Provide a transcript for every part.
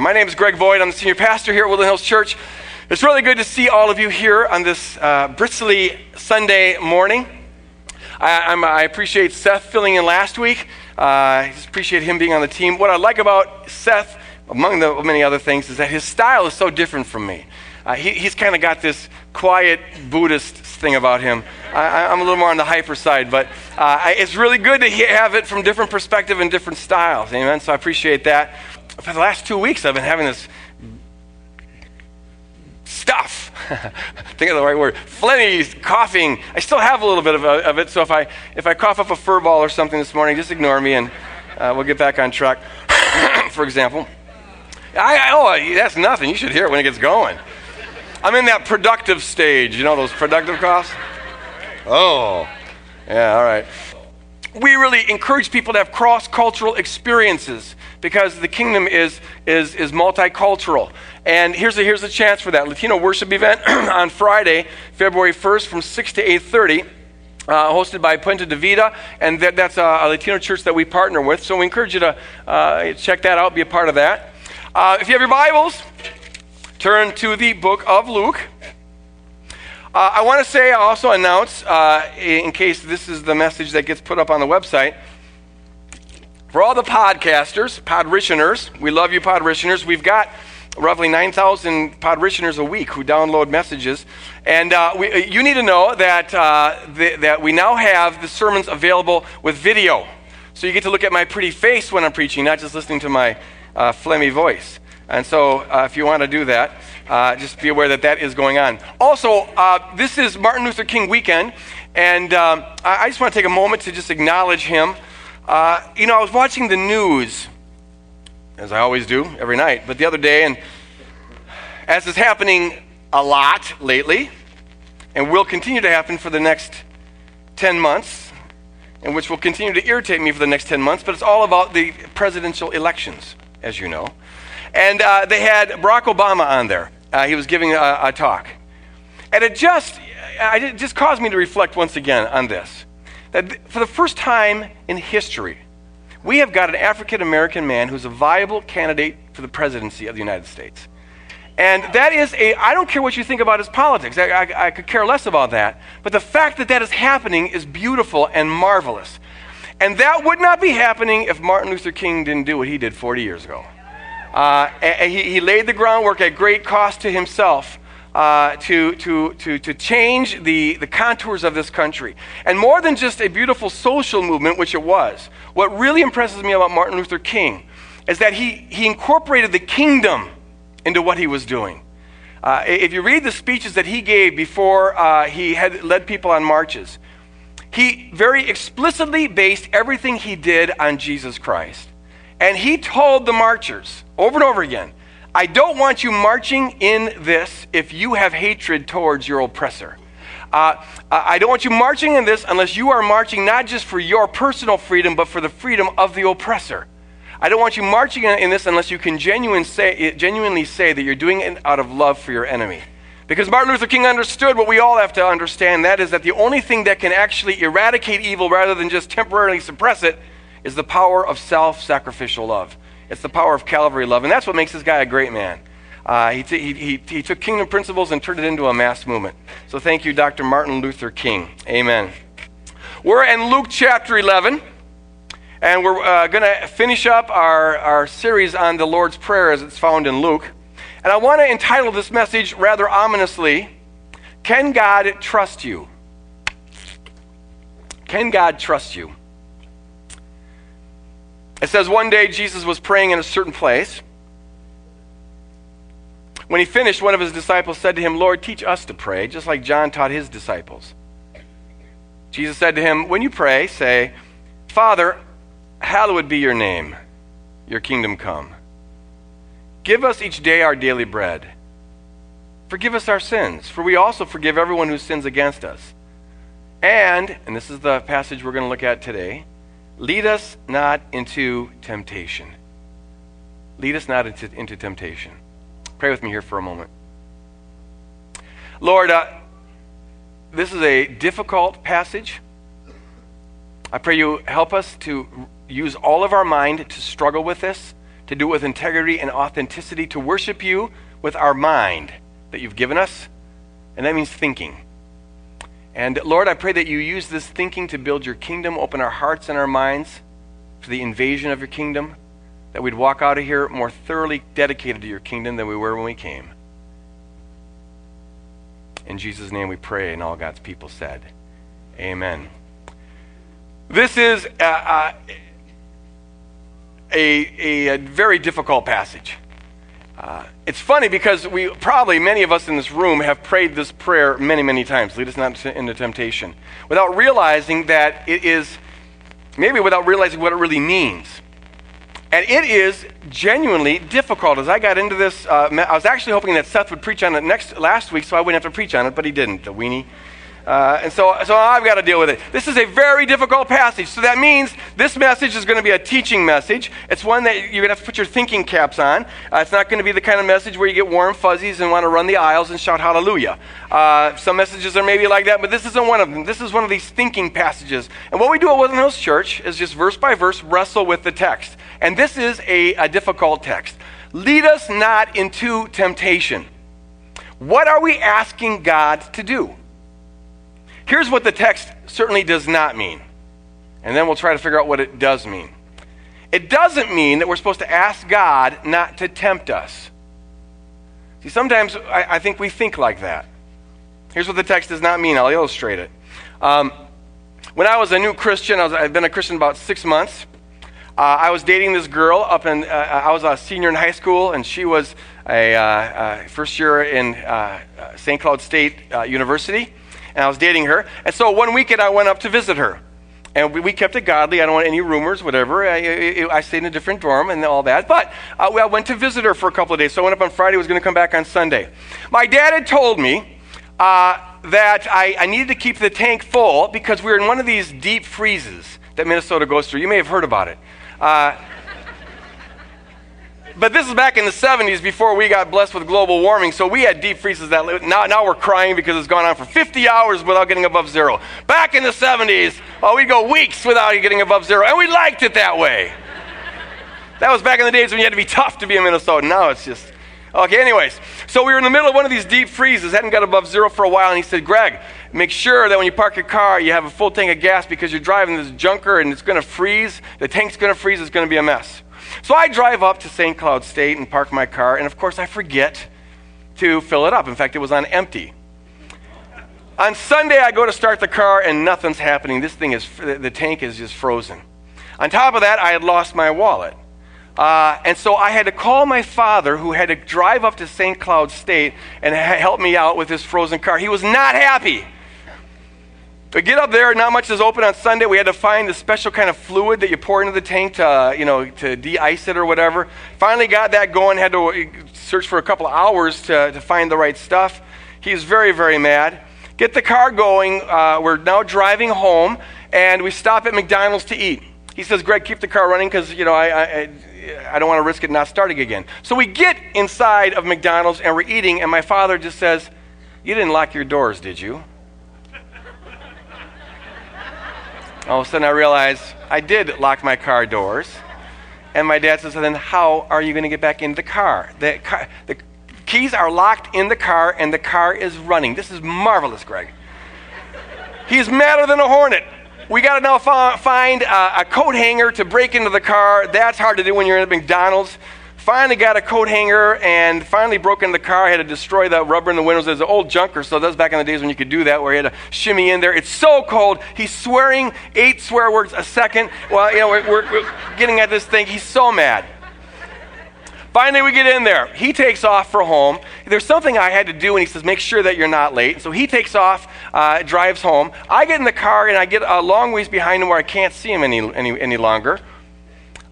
My name is Greg Boyd. I'm the senior pastor here at Woodland Hills Church. It's really good to see all of you here on this uh, bristly Sunday morning. I, I, appreciate Seth filling in last week. Uh, I just appreciate him being on the team. What I like about Seth, among the many other things, is that his style is so different from me. Uh, he, he's kind of got this quiet Buddhist thing about him. I, am a little more on the hyper side, but uh, it's really good to have it from different perspective and different styles. Amen. So I appreciate that for the last two weeks, I've been having this stuff. Think of the right word. Phlegmy, coughing. I still have a little bit of, of, it, so if I, if I cough up a fur ball or something this morning, just ignore me and uh, we'll get back on track. for example. I, I, oh, that's nothing. You should hear it when it gets going. I'm in that productive stage. You know those productive coughs? Oh, yeah, all right. We really encourage people to have cross cultural experiences because the kingdom is, is, is multicultural. And here's a, here's a chance for that. Latino worship event on Friday, February 1st from 6 to 8.30. Uh, hosted by Puente de Vida, and that, that's a, a, Latino church that we partner with. So we encourage you to uh, check that out, be a part of that. Uh, if you have your Bibles, turn to the book of Luke. Uh, I want to say, I also announce, uh, in case this is the message that gets put up on the website, for all the podcasters, podritioners, we love you, podritioners. We've got roughly 9,000 podritioners a week who download messages. And uh, we, uh, you need to know that, uh, that we now have the sermons available with video. So you get to look at my pretty face when I'm preaching, not just listening to my uh, phlegmy voice. And so uh, if you want to do that, uh, just be aware that that is going on. Also, this is Martin Luther King weekend. And um, I, I just want to take a moment to just acknowledge him. Uh, you know, I was watching the news, as I always do every night, but the other day, and as is happening a lot lately, and will continue to happen for the next 10 months, and which will continue to irritate me for the next 10 months, but it's all about the presidential elections, as you know. And uh, they had Barack Obama on there. Uh, he was giving a, a talk. And it just, it just caused me to reflect once again on this that for the first time in history, we have got an African American man who's a viable candidate for the presidency of the United States. And that is a, I don't care what you think about his politics, I, I, I could care less about that. But the fact that that is happening is beautiful and marvelous. And that would not be happening if Martin Luther King didn't do what he did 40 years ago. Uh, he, he laid the groundwork at great cost to himself uh, to, to, to, to change the, the contours of this country. And more than just a beautiful social movement, which it was, what really impresses me about Martin Luther King is that he, he incorporated the kingdom into what he was doing. Uh, if you read the speeches that he gave before uh, he had led people on marches, he very explicitly based everything he did on Jesus Christ. And he told the marchers over and over again I don't want you marching in this if you have hatred towards your oppressor. Uh, I don't want you marching in this unless you are marching not just for your personal freedom, but for the freedom of the oppressor. I don't want you marching in this unless you can genuine say, genuinely say that you're doing it out of love for your enemy. Because Martin Luther King understood what we all have to understand that is that the only thing that can actually eradicate evil rather than just temporarily suppress it is the power of self sacrificial love. It's the power of Calvary love. And that's what makes this guy a great man. Uh, he, t- he, he, he took kingdom principles and turned it into a mass movement. So thank you, Dr. Martin Luther King. Amen. We're in Luke chapter 11, and we're uh, going to finish up our, our series on the Lord's Prayer as it's found in Luke. And I want to entitle this message rather ominously Can God Trust You? Can God Trust You? It says one day Jesus was praying in a certain place. When he finished, one of his disciples said to him, Lord, teach us to pray, just like John taught his disciples. Jesus said to him, When you pray, say, Father, hallowed be your name, your kingdom come. Give us each day our daily bread. Forgive us our sins, for we also forgive everyone who sins against us. And, and this is the passage we're going to look at today, Lead us not into temptation. Lead us not into, into temptation. Pray with me here for a moment. Lord, uh, this is a difficult passage. I pray you help us to use all of our mind to struggle with this, to do it with integrity and authenticity, to worship you with our mind that you've given us, and that means thinking. And Lord, I pray that you use this thinking to build your kingdom, open our hearts and our minds for the invasion of your kingdom, that we'd walk out of here more thoroughly dedicated to your kingdom than we were when we came. In Jesus' name we pray, and all God's people said, Amen. This is a, a, a, very difficult passage. Uh, it's funny because we probably, many of us in this room, have prayed this prayer many, many times lead us not into temptation, without realizing that it is, maybe without realizing what it really means. And it is genuinely difficult. As I got into this, uh, I was actually hoping that Seth would preach on it next last week so I wouldn't have to preach on it, but he didn't, the weenie. Uh, and so, so I've got to deal with it. This is a very difficult passage. So that means this message is going to be a teaching message. It's one that you're going to have to put your thinking caps on. Uh, it's not going to be the kind of message where you get warm fuzzies and want to run the aisles and shout hallelujah. Uh, some messages are maybe like that, but this isn't one of them. This is one of these thinking passages. And what we do at Woodland Hills Church is just verse by verse wrestle with the text. And this is a, a difficult text. Lead us not into temptation. What are we asking God to do? Here's what the text certainly does not mean, and then we'll try to figure out what it does mean. It doesn't mean that we're supposed to ask God not to tempt us. See, sometimes I, I think we think like that. Here's what the text does not mean. I'll illustrate it. Um, when I was a new Christian, I had been a Christian about six months. Uh, I was dating this girl up in, uh, I was a senior in high school, and she was a uh, uh first year in uh, uh, St. Cloud State University and I was dating her. And so one weekend I went up to visit her. And we, we kept it godly. I don't want any rumors, whatever. I, I, I stayed in a different dorm and all that. But uh, I went to visit her for a couple of days. So I went up on Friday, was going to come back on Sunday. My dad had told me uh, that I, I needed to keep the tank full because we were in one of these deep freezes that Minnesota goes through. You may have heard about it. Uh, but this is back in the 70s before we got blessed with global warming. So we had deep freezes that now, now we're crying because it's gone on for 50 hours without getting above zero. Back in the 70s, oh, we'd go weeks without getting above zero, and we liked it that way. that was back in the days when you had to be tough to be in Minnesota. Now it's just. Okay, anyways. So we were in the middle of one of these deep freezes, hadn't got above zero for a while, and he said, Greg, make sure that when you park your car, you have a full tank of gas because you're driving this junker and it's going to freeze. The tank's going to freeze, it's going to be a mess. So I drive up to St. Cloud State and park my car, and of course I forget to fill it up. In fact, it was on empty. On Sunday, I go to start the car, and nothing's happening. This thing is, the tank is just frozen. On top of that, I had lost my wallet. Uh, and so I had to call my father, who had to drive up to St. Cloud State and help me out with this frozen car. He was not happy. We get up there, not much is open on Sunday. We had to find the special kind of fluid that you pour into the tank to, uh, you know, to de-ice it or whatever. Finally got that going, had to uh, search for a couple hours to, to find the right stuff. He's very, very mad. Get the car going. Uh, we're now driving home, and we stop at McDonald's to eat. He says, Greg, keep the car running because, you know, I, I, I don't want to risk it not starting again. So we get inside of McDonald's, and we're eating, and my father just says, you didn't lock your doors, did you? All of a sudden, I realized I did lock my car doors. And my dad says, then how are you going to get back into the car? The, car? the keys are locked in the car, and the car is running. This is marvelous, Greg. He's madder than a hornet. We got to now find a, a coat hanger to break into the car. That's hard to do when you're in a McDonald's. Finally got a coat hanger and finally broke into the car. I had to destroy the rubber in the windows. There's an old junker, so that was back in the days when you could do that, where you had to shimmy in there. It's so cold. He's swearing eight swear words a second. Well, you know, we're, we're, we're getting at this thing. He's so mad. Finally, we get in there. He takes off for home. There's something I had to do, and he says, Make sure that you're not late. So he takes off, uh, drives home. I get in the car, and I get a long ways behind him where I can't see him any, any, any longer.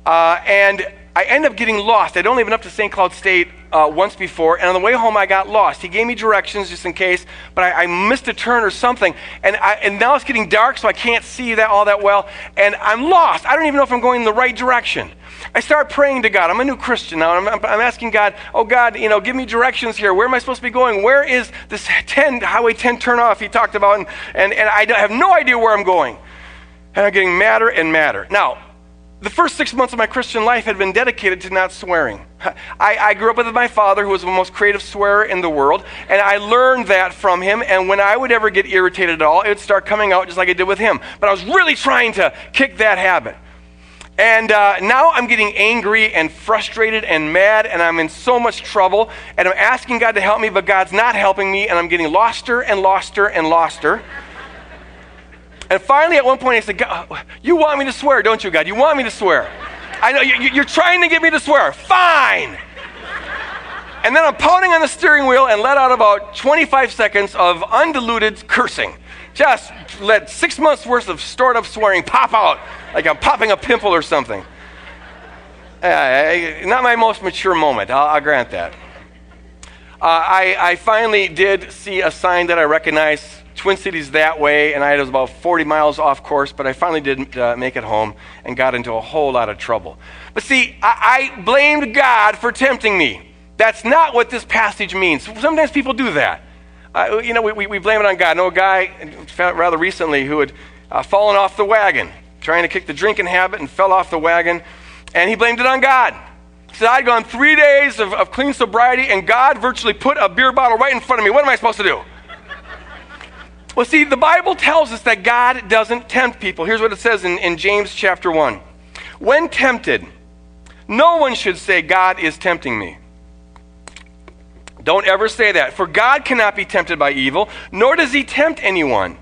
Uh, and I end up getting lost. I'd only been up to St. Cloud State uh, once before, and on the way home I got lost. He gave me directions just in case, but I, I missed a turn or something, and, I, and now it's getting dark, so I can't see that all that well, and I'm lost. I don't even know if I'm going in the right direction. I start praying to God. I'm a new Christian now. I'm, I'm, asking God, oh God, you know, give me directions here. Where am I supposed to be going? Where is this 10, Highway 10 turnoff he talked about? And, and, and I have no idea where I'm going. And I'm getting madder and madder. Now, the first six months of my Christian life had been dedicated to not swearing. I, I, grew up with my father, who was the most creative swearer in the world, and I learned that from him. And when I would ever get irritated at all, it would start coming out just like it did with him. But I was really trying to kick that habit. And uh, now I'm getting angry and frustrated and mad, and I'm in so much trouble. And I'm asking God to help me, but God's not helping me, and I'm getting loster and loster and loster. And finally, at one point, I said, God, You want me to swear, don't you, God? You want me to swear. I know you're trying to get me to swear. Fine. And then I'm pounding on the steering wheel and let out about 25 seconds of undiluted cursing. Just let six months worth of stored up swearing pop out like I'm popping a pimple or something. Uh, not my most mature moment, I'll, I'll grant that. Uh, I, I finally did see a sign that I recognized Twin Cities that way, and I was about 40 miles off course, but I finally did uh, make it home and got into a whole lot of trouble. But see, I, I blamed God for tempting me. That's not what this passage means. Sometimes people do that. Uh, you know, we, we blame it on God. I know a guy rather recently who had uh, fallen off the wagon, trying to kick the drinking habit and fell off the wagon, and he blamed it on God. He said, I'd gone three days of, of clean sobriety, and God virtually put a beer bottle right in front of me. What am I supposed to do? Well, see, the Bible tells us that God doesn't tempt people. Here's what it says in, in James chapter 1. When tempted, no one should say, God is tempting me. Don't ever say that. For God cannot be tempted by evil, nor does he tempt anyone.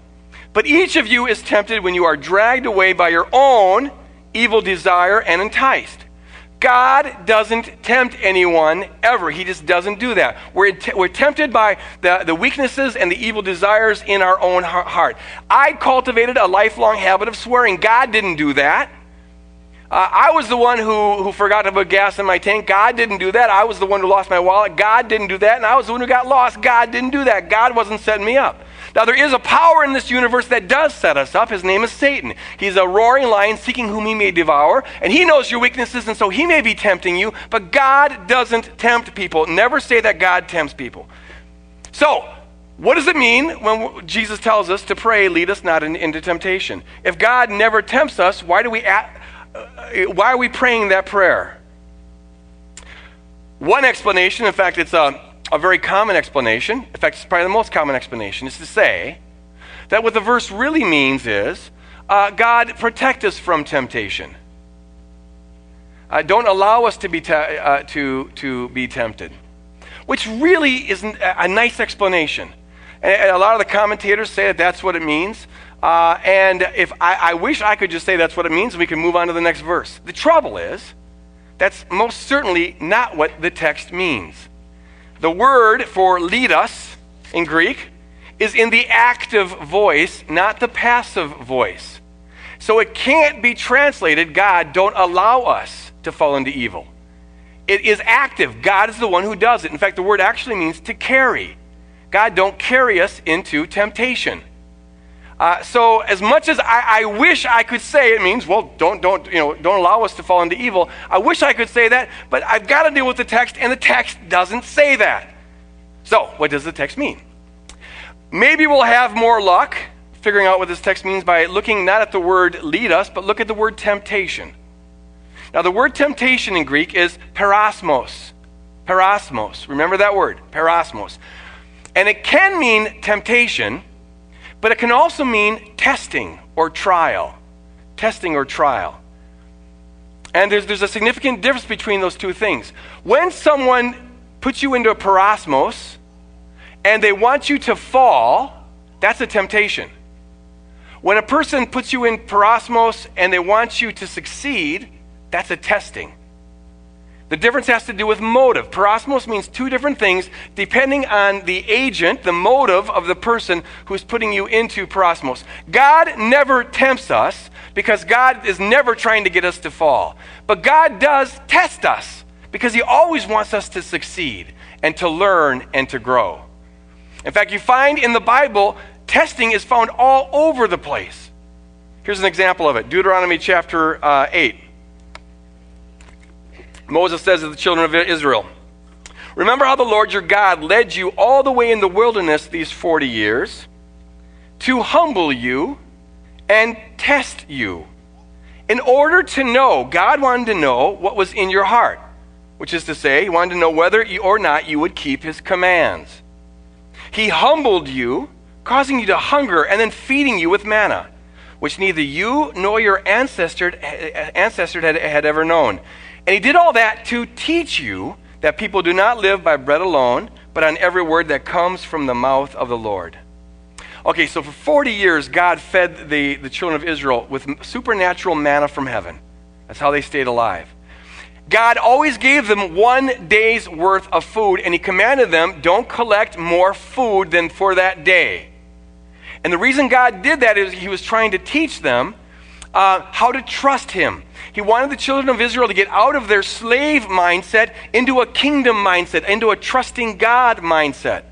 But each of you is tempted when you are dragged away by your own evil desire and enticed. God doesn't tempt anyone ever. He just doesn't do that. We're, we're tempted by the, the weaknesses and the evil desires in our own heart. I cultivated a lifelong habit of swearing. God didn't do that. Uh, I was the one who, who forgot to put gas in my tank. God didn't do that. I was the one who lost my wallet. God didn't do that. And I was the one who got lost. God didn't do that. God wasn't setting me up. Now, there is a power in this universe that does set us up. His name is Satan. He's a roaring lion seeking whom he may devour, and he knows your weaknesses, and so he may be tempting you, but God doesn't tempt people. Never say that God tempts people. So, what does it mean when Jesus tells us to pray, lead us not into temptation? If God never tempts us, why, do we uh, why are we praying that prayer? One explanation, in fact, it's a a very common explanation, in fact, it's probably the most common explanation, is to say that what the verse really means is uh, God, protect us from temptation. Uh, don't allow us to be, te- uh, to, to be tempted. Which really isn't a nice explanation. And a lot of the commentators say that that's what it means. Uh, and if I, I wish I could just say that's what it means, we can move on to the next verse. The trouble is, that's most certainly not what the text means. The word for lead us in Greek is in the active voice, not the passive voice. So it can't be translated, God, don't allow us to fall into evil. It is active. God is the one who does it. In fact, the word actually means to carry. God, don't carry us into temptation. Uh, so as much as I, I, wish I could say it means, well, don't, don't, you know, don't allow us to fall into evil. I wish I could say that, but I've got to deal with the text, and the text doesn't say that. So what does the text mean? Maybe we'll have more luck figuring out what this text means by looking not at the word lead us, but look at the word temptation. Now, the word temptation in Greek is peirasmos. Peirasmos. Remember that word, peirasmos. And it can mean temptation but it can also mean testing or trial. Testing or trial. And there's, there's a significant difference between those two things. When someone puts you into a peirasmos and they want you to fall, that's a temptation. When a person puts you in peirasmos and they want you to succeed, that's a testing. The difference has to do with motive. Peirasmos means two different things depending on the agent, the motive of the person who's putting you into peirasmos. God never tempts us because God is never trying to get us to fall. But God does test us because He always wants us to succeed and to learn and to grow. In fact, you find in the Bible, testing is found all over the place. Here's an example of it Deuteronomy chapter uh, 8. Moses says to the children of Israel, Remember how the Lord your God led you all the way in the wilderness these 40 years to humble you and test you in order to know, God wanted to know what was in your heart, which is to say, He wanted to know whether or not you would keep His commands. He humbled you, causing you to hunger, and then feeding you with manna, which neither you nor your ancestor, eh, eh, ancestor had, had ever known. And He did all that to teach you that people do not live by bread alone, but on every word that comes from the mouth of the Lord. Okay, so for 40 years, God fed the, the children of Israel with supernatural manna from heaven. That's how they stayed alive. God always gave them one day's worth of food, and He commanded them, don't collect more food than for that day. And the reason God did that is He was trying to teach them uh, how to trust Him. He wanted the children of Israel to get out of their slave mindset into a kingdom mindset, into a trusting God mindset.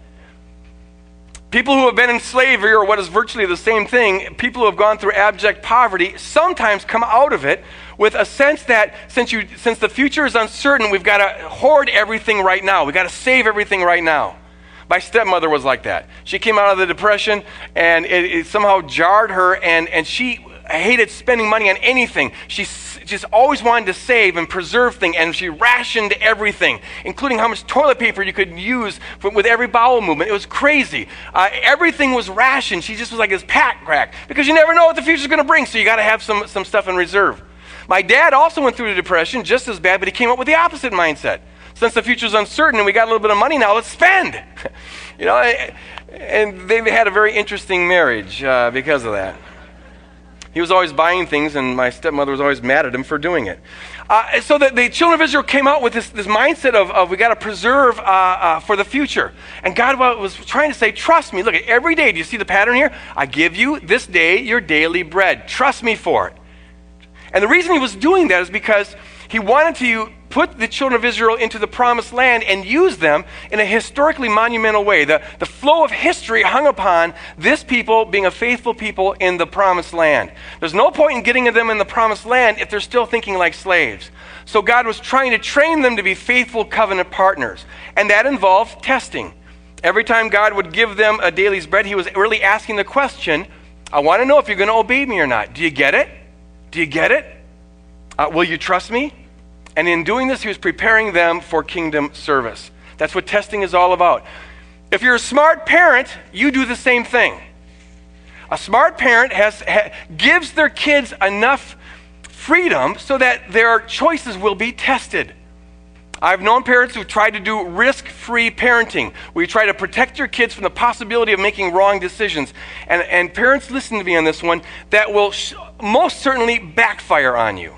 People who have been in slavery, or what is virtually the same thing, people who have gone through abject poverty, sometimes come out of it with a sense that since, you, since the future is uncertain, we've got to hoard everything right now. We've got to save everything right now. My stepmother was like that. She came out of the Depression, and it, it somehow jarred her, and, and she hated spending money on anything. She just always wanted to save and preserve things, and she rationed everything, including how much toilet paper you could use for, with every bowel movement. It was crazy. Uh, everything was rationed. She just was like this pack crack because you never know what the future's going to bring, so you got to have some, some stuff in reserve. My dad also went through the depression just as bad, but he came up with the opposite mindset. Since the future's uncertain and we got a little bit of money now, let's spend. you know, and they had a very interesting marriage uh, because of that. He was always buying things, and my stepmother was always mad at him for doing it. Uh, so the, the children of Israel came out with this, this mindset of, of we got to preserve uh, uh, for the future. And God was trying to say, trust me. Look, at every day, do you see the pattern here? I give you this day your daily bread. Trust me for it. And the reason he was doing that is because he wanted to put the children of Israel into the promised land and use them in a historically monumental way. The, the flow of history hung upon this people being a faithful people in the promised land. There's no point in getting them in the promised land if they're still thinking like slaves. So God was trying to train them to be faithful covenant partners, and that involved testing. Every time God would give them a daily's bread, he was really asking the question I want to know if you're going to obey me or not. Do you get it? Do you get it? Uh, will you trust me? And in doing this, he was preparing them for kingdom service. That's what testing is all about. If you're a smart parent, you do the same thing. A smart parent has, ha, gives their kids enough freedom so that their choices will be tested. I've known parents who try to do risk free parenting, where you try to protect your kids from the possibility of making wrong decisions. And, and parents, listen to me on this one, that will sh- most certainly backfire on you.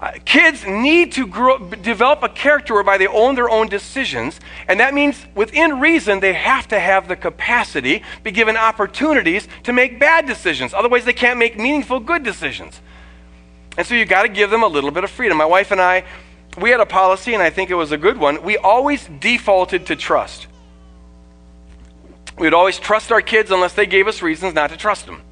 Uh, kids need to grow, develop a character whereby they own their own decisions, and that means within reason they have to have the capacity, be given opportunities to make bad decisions. Otherwise, they can't make meaningful, good decisions. And so you've got to give them a little bit of freedom. My wife and I, we had a policy, and I think it was a good one. We always defaulted to trust. We would always trust our kids unless they gave us reasons not to trust them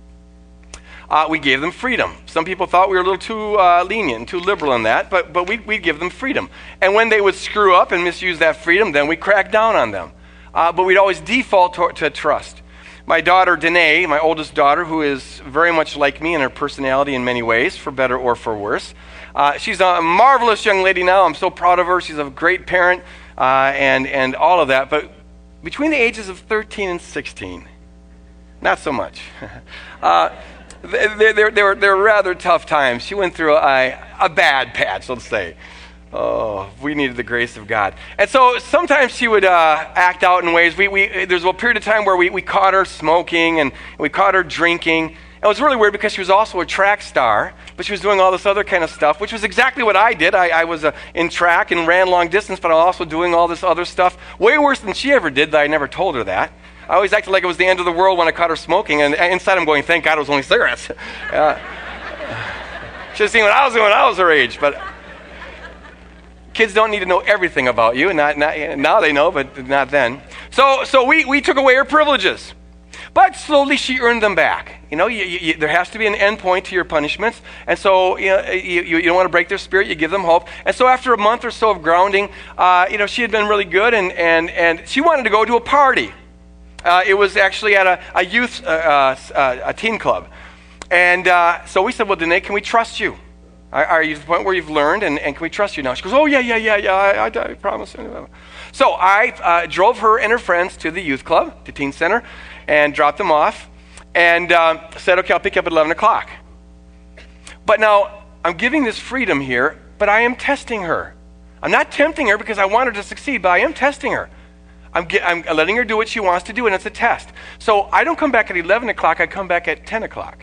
uh, we gave them freedom. Some people thought we were a little too uh, lenient, too liberal in that, but, but we'd, we'd give them freedom. And when they would screw up and misuse that freedom, then we crack down on them. Uh, but we'd always default to, to trust. My daughter, Danae, my oldest daughter, who is very much like me in her personality in many ways, for better or for worse. Uh, she's a marvelous young lady now. I'm so proud of her. She's a great parent uh, and, and all of that. But between the ages of 13 and 16, not so much. they, they, they, were, they were rather tough times. She went through a, a bad patch, let's say. Oh, we needed the grace of God. And so sometimes she would uh, act out in ways. We, we, there's a period of time where we, we caught her smoking and we caught her drinking. It was really weird because she was also a track star, but she was doing all this other kind of stuff, which was exactly what I did. I, I was uh, in track and ran long distance, but I was also doing all this other stuff, way worse than she ever did, that I never told her that. I always acted like it was the end of the world when I caught her smoking, and inside I'm going, thank God it was only cigarettes. Uh, should have seen what I was doing when I was her age, but kids don't need to know everything about you. Not, not, now they know, but not then. So, so we, we took away her privileges. But slowly she earned them back. You know, you, you, there has to be an end point to your punishments. And so, you, know, you, you, don't want to break their spirit, you give them hope. And so, after a month or so of grounding, uh, you know, she had been really good and, and, and she wanted to go to a party. Uh, it was actually at a, a youth, uh, uh, a teen club. And uh, so we said, Well, Danae, can we trust you? Are, are you to the point where you've learned and, and can we trust you now? She goes, Oh, yeah, yeah, yeah, yeah, I, I, I promise. So I uh, drove her and her friends to the youth club, the teen center, and dropped them off and uh, said, Okay, I'll pick you up at 11 o'clock. But now I'm giving this freedom here, but I am testing her. I'm not tempting her because I want her to succeed, but I am testing her. I'm, get, I'm letting her do what she wants to do, and it's a test. So I don't come back at 11 o'clock, I come back at 10 o'clock.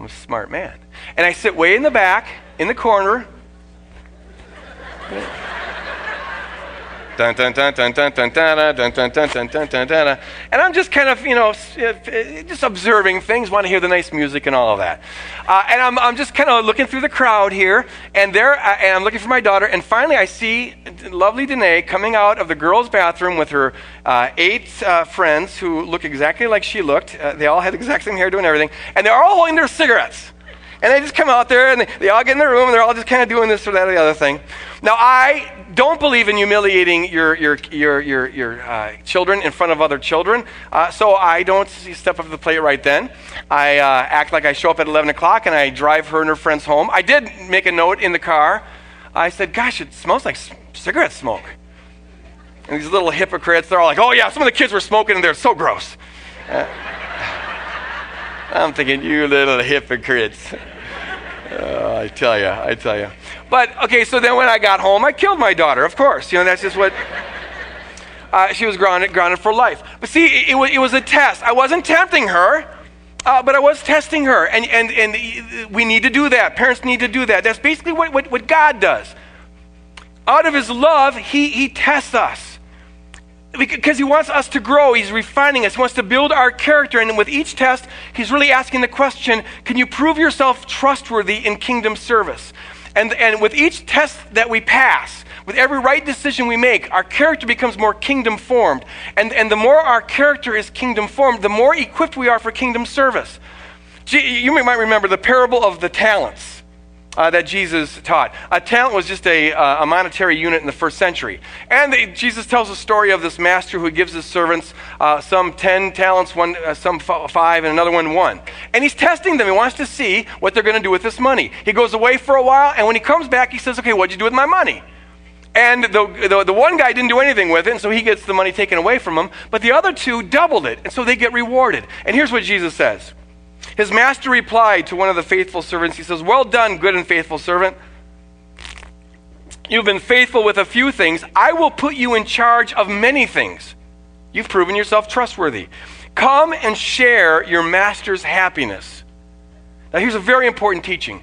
I'm a smart man. And I sit way in the back, in the corner. And I'm just kind of, you know, just observing things, want to hear the nice music and all of that. Uh, and I'm, I'm just kind of looking through the crowd here, and there, uh, and I'm looking for my daughter, and finally I see lovely Danae coming out of the girls' bathroom with her uh, eight uh, friends who look exactly like she looked. Uh, they all had the exact same hair, doing everything, and they're all holding their cigarettes. And they just come out there and they, they all get in the room and they're all just kind of doing this or that or the other thing. Now, I don't believe in humiliating your, your, your, your, your uh, children in front of other children, uh, so I don't step up to the plate right then. I uh, act like I show up at 11 o'clock and I drive her and her friends home. I did make a note in the car. I said, Gosh, it smells like cigarette smoke. And these little hypocrites, they're all like, Oh, yeah, some of the kids were smoking and they're so gross. I'm thinking, You little hypocrites. Uh, I tell you, I tell you. But okay, so then when I got home, I killed my daughter. Of course, you know that's just what. Uh, she was grounded, grounded for life. But see, it, it, was, it was a test. I wasn't tempting her, uh, but I was testing her, and and and we need to do that. Parents need to do that. That's basically what what, what God does. Out of His love, He He tests us because he wants us to grow. He's refining us. He wants to build our character. And with each test, he's really asking the question can you prove yourself trustworthy in kingdom service? And, and with each test that we pass, with every right decision we make, our character becomes more kingdom formed. And, and the more our character is kingdom formed, the more equipped we are for kingdom service. You might remember the parable of the talents uh, that Jesus taught. A talent was just a, uh, a monetary unit in the first century. And they, Jesus tells a story of this master who gives his servants uh, some 10 talents, one, uh, some f- five, and another one one. And he's testing them. He wants to see what they're going to do with this money. He goes away for a while, and when he comes back, he says, Okay, what'd you do with my money? And the, the, the, one guy didn't do anything with it, and so he gets the money taken away from him. But the other two doubled it, and so they get rewarded. And here's what Jesus says his master replied to one of the faithful servants. He says, Well done, good and faithful servant. You've been faithful with a few things. I will put you in charge of many things. You've proven yourself trustworthy. Come and share your master's happiness. Now, here's a very important teaching.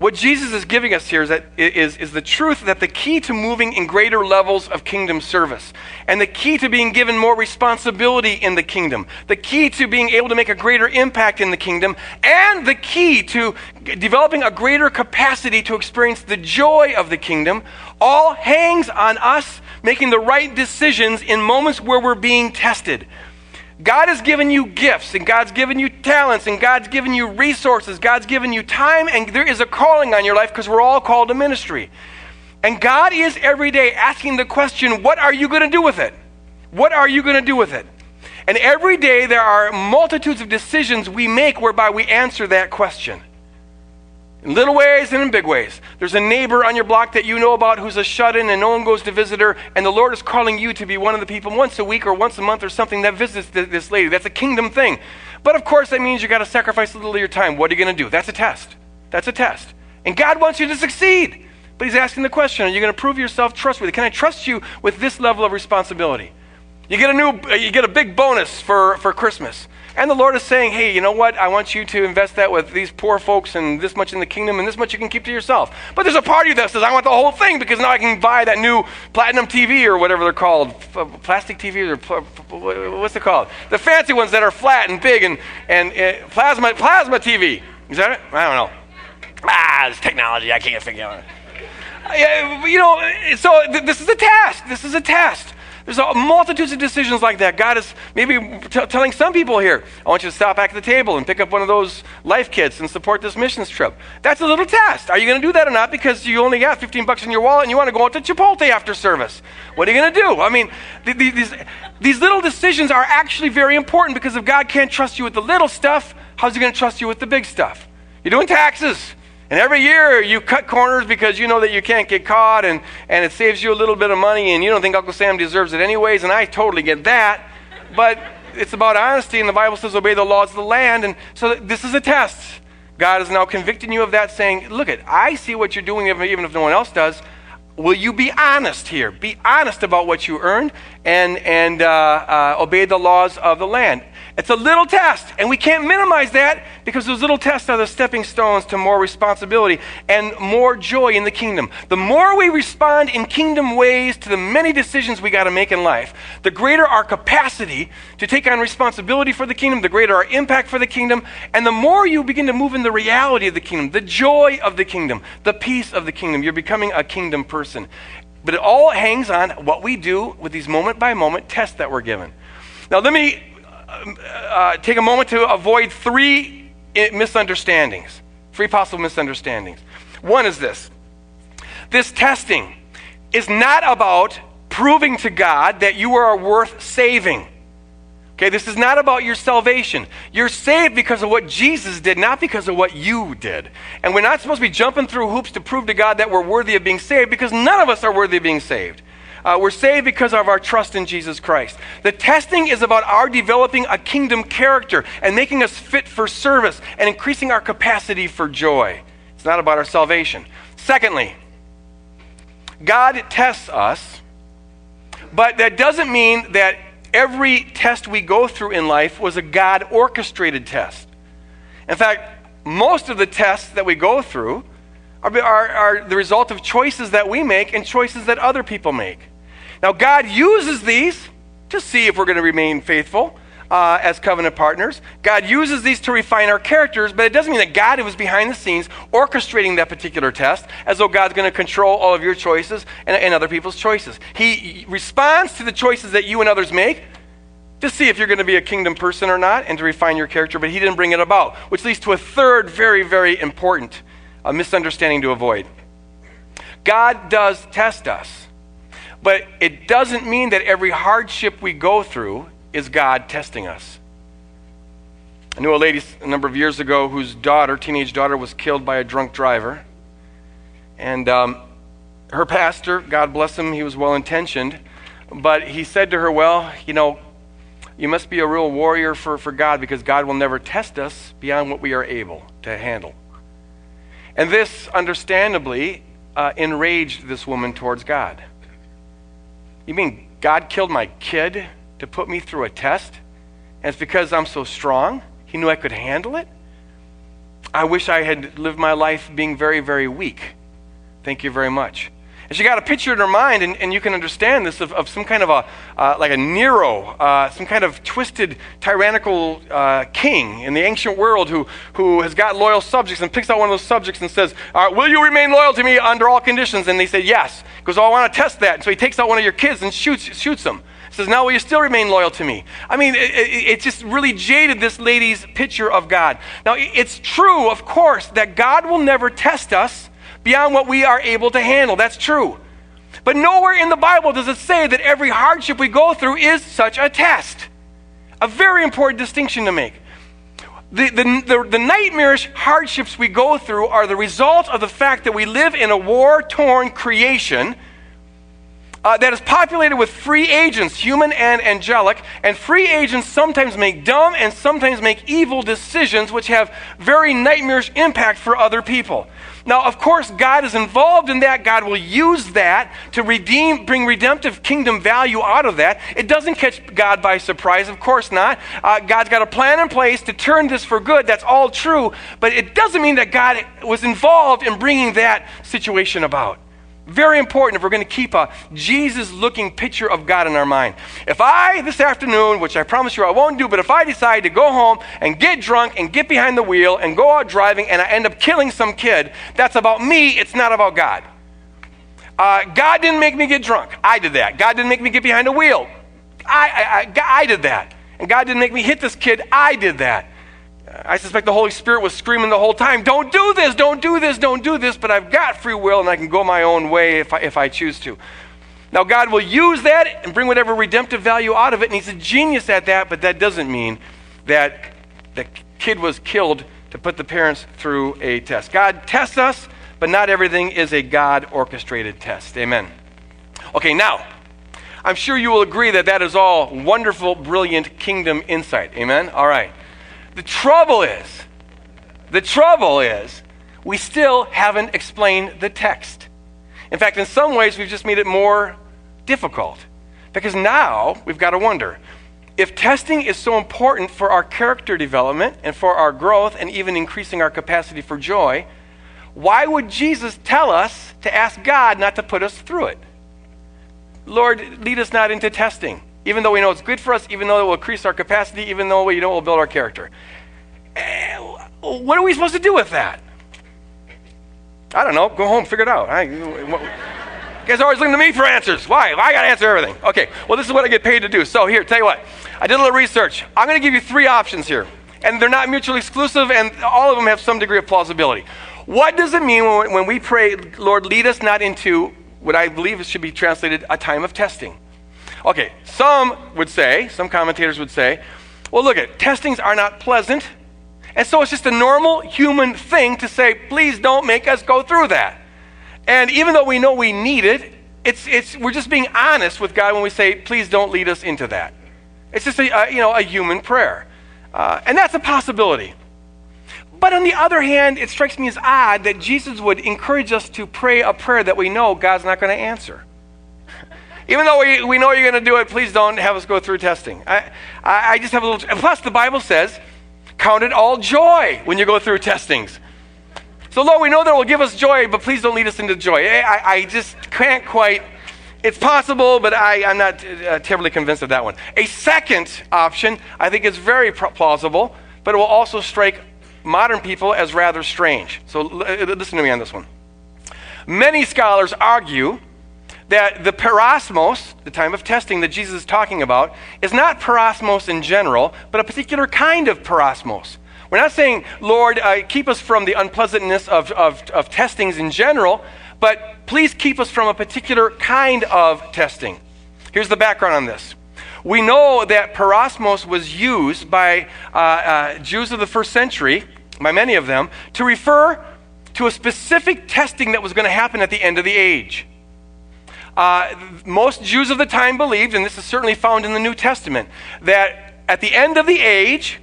What Jesus is giving us here is, that, is, is the truth that the key to moving in greater levels of kingdom service, and the key to being given more responsibility in the kingdom, the key to being able to make a greater impact in the kingdom, and the key to developing a greater capacity to experience the joy of the kingdom, all hangs on us making the right decisions in moments where we're being tested. God has given you gifts, and God's given you talents, and God's given you resources, God's given you time, and there is a calling on your life because we're all called to ministry. And God is every day asking the question, What are you going to do with it? What are you going to do with it? And every day there are multitudes of decisions we make whereby we answer that question in little ways and in big ways. There's a neighbor on your block that you know about who's a shut in and no one goes to visit her, and the Lord is calling you to be one of the people once a week or once a month or something that visits this lady. That's a kingdom thing. But of course, that means you've got to sacrifice a little of your time. What are you going to do? That's a test. That's a test. And God wants you to succeed. But He's asking the question Are you going to prove yourself trustworthy? Can I trust you with this level of responsibility? You get a new, uh, you get a big bonus for, for Christmas. And the Lord is saying, hey, you know what? I want you to invest that with these poor folks and this much in the kingdom and this much you can keep to yourself. But there's a part of you that says, I want the whole thing because now I can buy that new platinum TV or whatever they're called. Plastic TV or what's it called? The fancy ones that are flat and big and, and uh, plasma, plasma TV. Is that it? I don't know. Ah, it's technology. I can't figure it out. Yeah, you know, so th- this is a test. This is a test. There's a multitudes of decisions like that. God is maybe t- telling some people here, I want you to stop back at the table and pick up one of those life kits and support this missions trip. That's a little test. Are you going to do that or not because you only got 15 bucks in your wallet and you want to go out to Chipotle after service? What are you going to do? I mean, th- th- these, these little decisions are actually very important because if God can't trust you with the little stuff, how's he going to trust you with the big stuff? You're doing taxes And every year you cut corners because you know that you can't get caught and, and it saves you a little bit of money and you don't think Uncle Sam deserves it anyways, and I totally get that. But it's about honesty, and the Bible says obey the laws of the land. And so this is a test. God is now convicting you of that, saying, Look, at I see what you're doing, even if no one else does. Will you be honest here? Be honest about what you earned and, and uh, uh, obey the laws of the land. It's a little test, and we can't minimize that because those little tests are the stepping stones to more responsibility and more joy in the kingdom. The more we respond in kingdom ways to the many decisions we got to make in life, the greater our capacity to take on responsibility for the kingdom, the greater our impact for the kingdom, and the more you begin to move in the reality of the kingdom, the joy of the kingdom, the peace of the kingdom. You're becoming a kingdom person. But it all hangs on what we do with these moment by moment tests that we're given. Now, let me uh, take a moment to avoid three misunderstandings, three possible misunderstandings. One is this this testing is not about proving to God that you are worth saving. Okay, this is not about your salvation. You're saved because of what Jesus did, not because of what you did. And we're not supposed to be jumping through hoops to prove to God that we're worthy of being saved because none of us are worthy of being saved. Uh, we're saved because of our trust in Jesus Christ. The testing is about our developing a kingdom character and making us fit for service and increasing our capacity for joy. It's not about our salvation. Secondly, God tests us, but that doesn't mean that every test we go through in life was a God orchestrated test. In fact, most of the tests that we go through are, are, are, the result of choices that we make and choices that other people make. Now, God uses these to see if we're going to remain faithful uh, as covenant partners. God uses these to refine our characters, but it doesn't mean that God was behind the scenes orchestrating that particular test as though God's going to control all of your choices and, and other people's choices. He responds to the choices that you and others make to see if you're going to be a kingdom person or not and to refine your character, but he didn't bring it about, which leads to a third very, very important uh, misunderstanding to avoid. God does test us. But it doesn't mean that every hardship we go through is God testing us. I knew a lady a number of years ago whose daughter, teenage daughter, was killed by a drunk driver. And um, her pastor, God bless him, he was well intentioned, but he said to her, Well, you know, you must be a real warrior for, for God because God will never test us beyond what we are able to handle. And this, understandably, uh, enraged this woman towards God. You mean God killed my kid to put me through a test? And it's because I'm so strong? He knew I could handle it? I wish I had lived my life being very, very weak. Thank you very much. And she got a picture in her mind, and, and you can understand this, of, of some kind of a, uh, like a Nero, uh, some kind of twisted, tyrannical uh, king in the ancient world who, who has got loyal subjects and picks out one of those subjects and says, Will you remain loyal to me under all conditions? And they say, Yes. He goes, Oh, I want to test that. And so he takes out one of your kids and shoots, shoots them. He says, Now will you still remain loyal to me? I mean, it, it, it just really jaded this lady's picture of God. Now, it's true, of course, that God will never test us beyond what we are able to handle. That's true. But nowhere in the Bible does it say that every hardship we go through is such a test. A very important distinction to make. The, the, the, the, nightmarish hardships we go through are the result of the fact that we live in a war torn creation uh, that is populated with free agents, human and angelic. And free agents sometimes make dumb and sometimes make evil decisions, which have very nightmarish impact for other people. Now, of course, God is involved in that. God will use that to redeem, bring redemptive kingdom value out of that. It doesn't catch God by surprise, of course not. Uh, God's got a plan in place to turn this for good. That's all true. But it doesn't mean that God was involved in bringing that situation about. Very important if we're going to keep a Jesus looking picture of God in our mind. If I, this afternoon, which I promise you I won't do, but if I decide to go home and get drunk and get behind the wheel and go out driving and I end up killing some kid, that's about me, it's not about God. Uh, God didn't make me get drunk. I did that. God didn't make me get behind a wheel. I, I, I, I did that. And God didn't make me hit this kid. I did that. I suspect the Holy Spirit was screaming the whole time, Don't do this, don't do this, don't do this, but I've got free will and I can go my own way if I, if I choose to. Now, God will use that and bring whatever redemptive value out of it, and He's a genius at that, but that doesn't mean that the kid was killed to put the parents through a test. God tests us, but not everything is a God orchestrated test. Amen. Okay, now, I'm sure you will agree that that is all wonderful, brilliant kingdom insight. Amen? All right. The trouble is, the trouble is, we still haven't explained the text. In fact, in some ways, we've just made it more difficult. Because now we've got to wonder if testing is so important for our character development and for our growth and even increasing our capacity for joy, why would Jesus tell us to ask God not to put us through it? Lord, lead us not into testing, even though we know it's good for us, even though it will increase our capacity, even though we know it will build our character. Eh, what are we supposed to do with that? I don't know. Go home, figure it out. I, you guys are always looking to me for answers. Why? I got to answer everything. Okay, well, this is what I get paid to do. So, here, tell you what. I did a little research. I'm going to give you three options here. And they're not mutually exclusive, and all of them have some degree of plausibility. What does it mean when, when we pray, Lord, lead us not into what I believe should be translated a time of testing? Okay, some would say, some commentators would say, well, look at testings are not pleasant. And so it's just a normal human thing to say, please don't make us go through that. And even though we know we need it, it's, it's, we're just being honest with God when we say, please don't lead us into that. It's just a, you know, a human prayer. Uh, and that's a possibility. But on the other hand, it strikes me as odd that Jesus would encourage us to pray a prayer that we know God's not going to answer. Even though we, we know you're going to do it, please don't have us go through testing. I, I, just have a little. Plus, the Bible says, count it all joy when you go through testings. So, Lord, we know that will give us joy, but please don't lead us into joy. I, I just can't quite. It's possible, but I, am not uh, terribly convinced of that one. A second option, I think, is very plausible, but it will also strike modern people as rather strange. So, uh, listen to me on this one. Many scholars argue that the peirasmos, the time of testing that Jesus is talking about, is not peirasmos in general, but a particular kind of peirasmos. We're not saying, Lord, uh, keep us from the unpleasantness of, of, of testings in general, but please keep us from a particular kind of testing. Here's the background on this. We know that peirasmos was used by uh, uh, Jews of the first century, by many of them, to refer to a specific testing that was going to happen at the end of the age. Uh, most Jews of the time believed, and this is certainly found in the New Testament, that at the end of the age,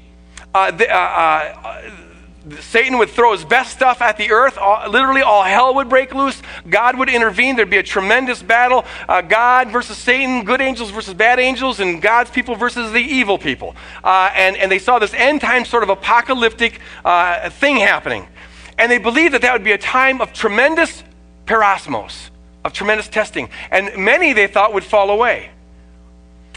uh, the, uh, uh, Satan would throw his best stuff at the earth. All, literally, all hell would break loose. God would intervene. There'd be a tremendous battle uh, God versus Satan, good angels versus bad angels, and God's people versus the evil people. Uh, and, and they saw this end time sort of apocalyptic uh, thing happening. And they believed that that would be a time of tremendous peirasmos, of tremendous testing. And many they thought would fall away.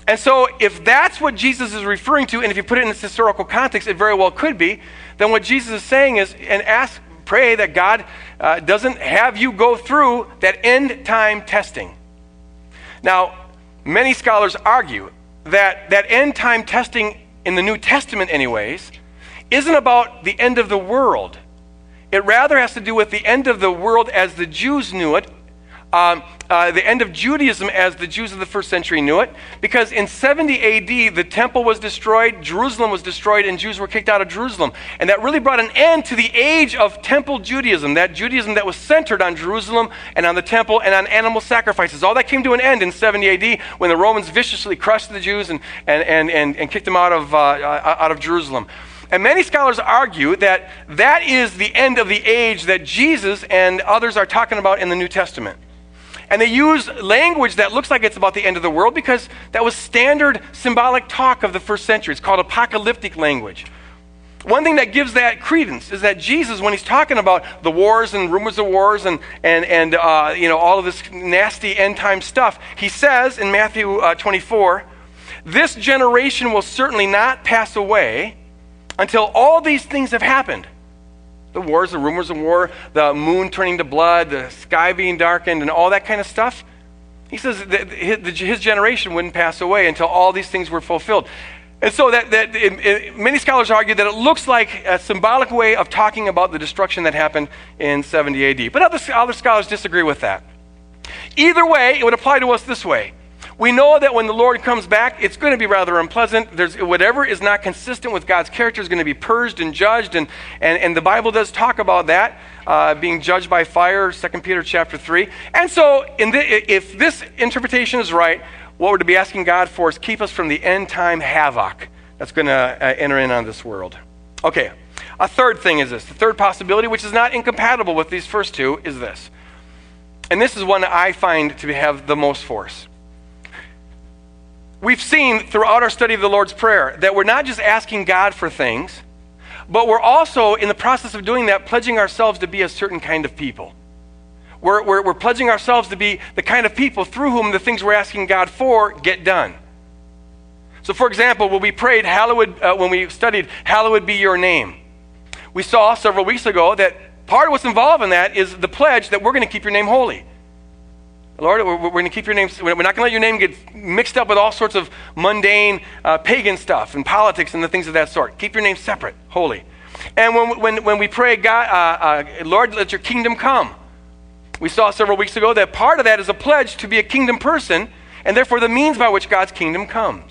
And so, if that's what Jesus is referring to, and if you put it in its historical context, it very well could be, then what Jesus is saying is, and ask, pray that God uh, doesn't have you go through that end time testing. Now, many scholars argue that that end time testing in the New Testament, anyways, isn't about the end of the world. It rather has to do with the end of the world as the Jews knew it um, uh, the end of Judaism as the Jews of the first century knew it, because in 70 AD, the temple was destroyed, Jerusalem was destroyed, and Jews were kicked out of Jerusalem. And that really brought an end to the age of temple Judaism, that Judaism that was centered on Jerusalem and on the temple and on animal sacrifices. All that came to an end in 70 AD when the Romans viciously crushed the Jews and, and, and, and, and kicked them out of, uh, out of Jerusalem. And many scholars argue that that is the end of the age that Jesus and others are talking about in the New Testament. And they use language that looks like it's about the end of the world because that was standard symbolic talk of the first century. It's called apocalyptic language. One thing that gives that credence is that Jesus, when he's talking about the wars and rumors of wars and, and, and uh, you know, all of this nasty end time stuff, he says in Matthew uh, 24, this generation will certainly not pass away until all these things have happened. The wars, the rumors of war, the moon turning to blood, the sky being darkened, and all that kind of stuff. He says that his generation wouldn't pass away until all these things were fulfilled. And so that, that it, it, many scholars argue that it looks like a symbolic way of talking about the destruction that happened in 70 AD. But other, other scholars disagree with that. Either way, it would apply to us this way. We know that when the Lord comes back, it's going to be rather unpleasant. There's, whatever is not consistent with God's character is going to be purged and judged, and, and, and the Bible does talk about that, uh, being judged by fire, 2 Peter chapter 3. And so, the, if this interpretation is right, what we're to be asking God for is keep us from the end time havoc that's going to uh, enter in on this world. Okay, a third thing is this. The third possibility, which is not incompatible with these first two, is this. And this is one I find to have the most force. We've seen throughout our study of the Lord's Prayer that we're not just asking God for things, but we're also, in the process of doing that, pledging ourselves to be a certain kind of people. We're, we're, we're pledging ourselves to be the kind of people through whom the things we're asking God for get done. So, for example, when we prayed, hallowed, uh, when we studied, hallowed be your name, we saw several weeks ago that part of what's involved in that is the pledge that we're going to keep your name holy. Lord, we're, we're going to keep your name, we're not going to let your name get mixed up with all sorts of mundane uh, pagan stuff and politics and the things of that sort. Keep your name separate, holy. And when, when, when we pray, God, uh, uh, Lord, let your kingdom come, we saw several weeks ago that part of that is a pledge to be a kingdom person and therefore the means by which God's kingdom comes.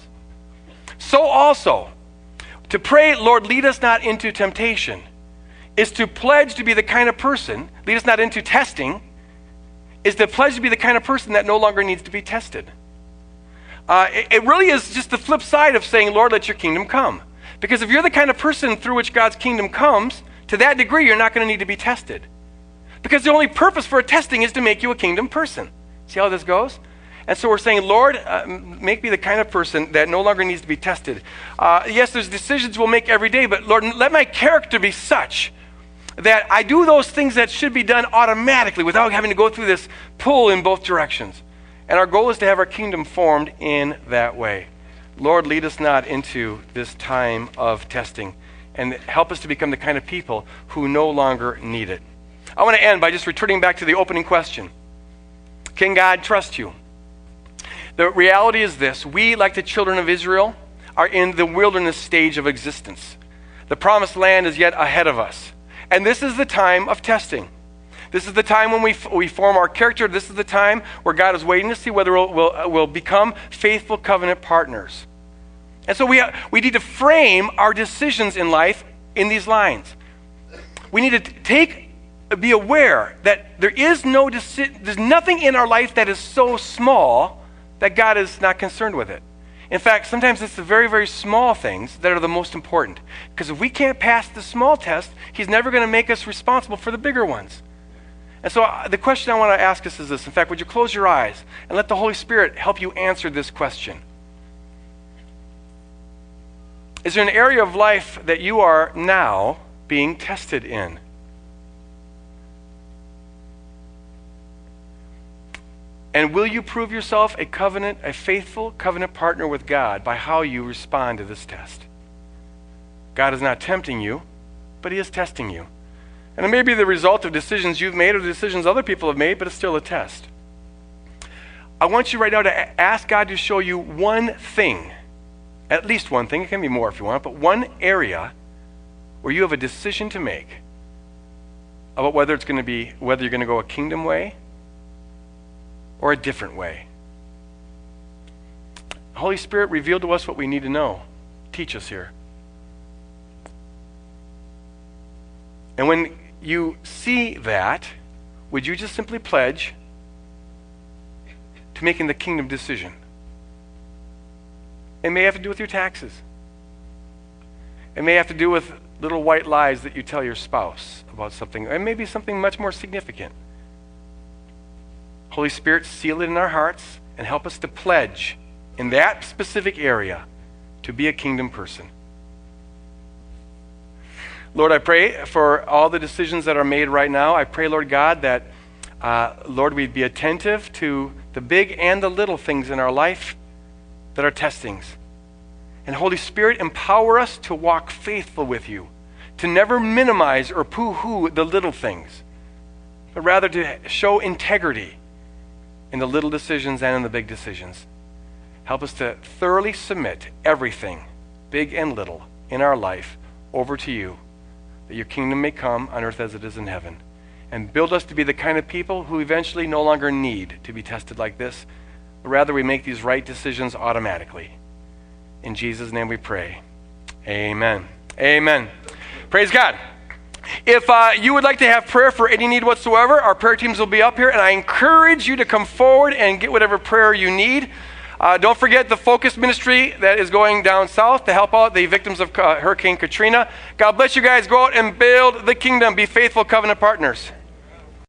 So also, to pray, Lord, lead us not into temptation, is to pledge to be the kind of person, lead us not into testing is to pledge to be the kind of person that no longer needs to be tested. Uh, it, it really is just the flip side of saying, Lord, let your kingdom come. Because if you're the kind of person through which God's kingdom comes, to that degree, you're not going to need to be tested. Because the only purpose for a testing is to make you a kingdom person. See how this goes? And so we're saying, Lord, uh, make me the kind of person that no longer needs to be tested. Uh, yes, there's decisions we'll make every day, but Lord, let my character be such that I do those things that should be done automatically without having to go through this pull in both directions. And our goal is to have our kingdom formed in that way. Lord, lead us not into this time of testing and help us to become the kind of people who no longer need it. I want to end by just returning back to the opening question Can God trust you? The reality is this we, like the children of Israel, are in the wilderness stage of existence. The promised land is yet ahead of us. And this is the time of testing. This is the time when we, we form our character. This is the time where God is waiting to see whether we'll, we'll, uh, we'll become faithful covenant partners. And so we, we need to frame our decisions in life in these lines. We need to take, be aware that there is no, deci- there's nothing in our life that is so small that God is not concerned with it. In fact, sometimes it's the very, very small things that are the most important. Because if we can't pass the small test, He's never going to make us responsible for the bigger ones. And so uh, the question I want to ask us is this. In fact, would you close your eyes and let the Holy Spirit help you answer this question? Is there an area of life that you are now being tested in? And will you prove yourself a covenant, a faithful covenant partner with God by how you respond to this test? God is not tempting you, but He is testing you. And it may be the result of decisions you've made or decisions other people have made, but it's still a test. I want you right now to ask God to show you one thing, at least one thing, it can be more if you want, but one area where you have a decision to make about whether it's going to be, whether you're going to go a kingdom way or a different way. Holy Spirit, reveal to us what we need to know. Teach us here. And when you see that, would you just simply pledge to making the kingdom decision? It may have to do with your taxes. It may have to do with little white lies that you tell your spouse about something. It may be something much more significant. Holy Spirit, seal it in our hearts and help us to pledge in that specific area to be a kingdom person. Lord, I pray for all the decisions that are made right now. I pray, Lord God, that, uh, Lord, we'd be attentive to the big and the little things in our life that are testings. And Holy Spirit, empower us to walk faithful with you, to never minimize or poo hoo the little things, but rather to show integrity in the little decisions and in the big decisions. Help us to thoroughly submit everything, big and little, in our life over to you, that your kingdom may come on earth as it is in heaven. And build us to be the kind of people who eventually no longer need to be tested like this, but Rather, we make these right decisions automatically. In Jesus' name we pray. Amen. Amen. Praise God. If uh, you would like to have prayer for any need whatsoever, our prayer teams will be up here, and I encourage you to come forward and get whatever prayer you need. Uh, don't forget the Focus Ministry that is going down south to help out the victims of uh, Hurricane Katrina. God bless you guys. Go out and build the kingdom. Be faithful covenant partners.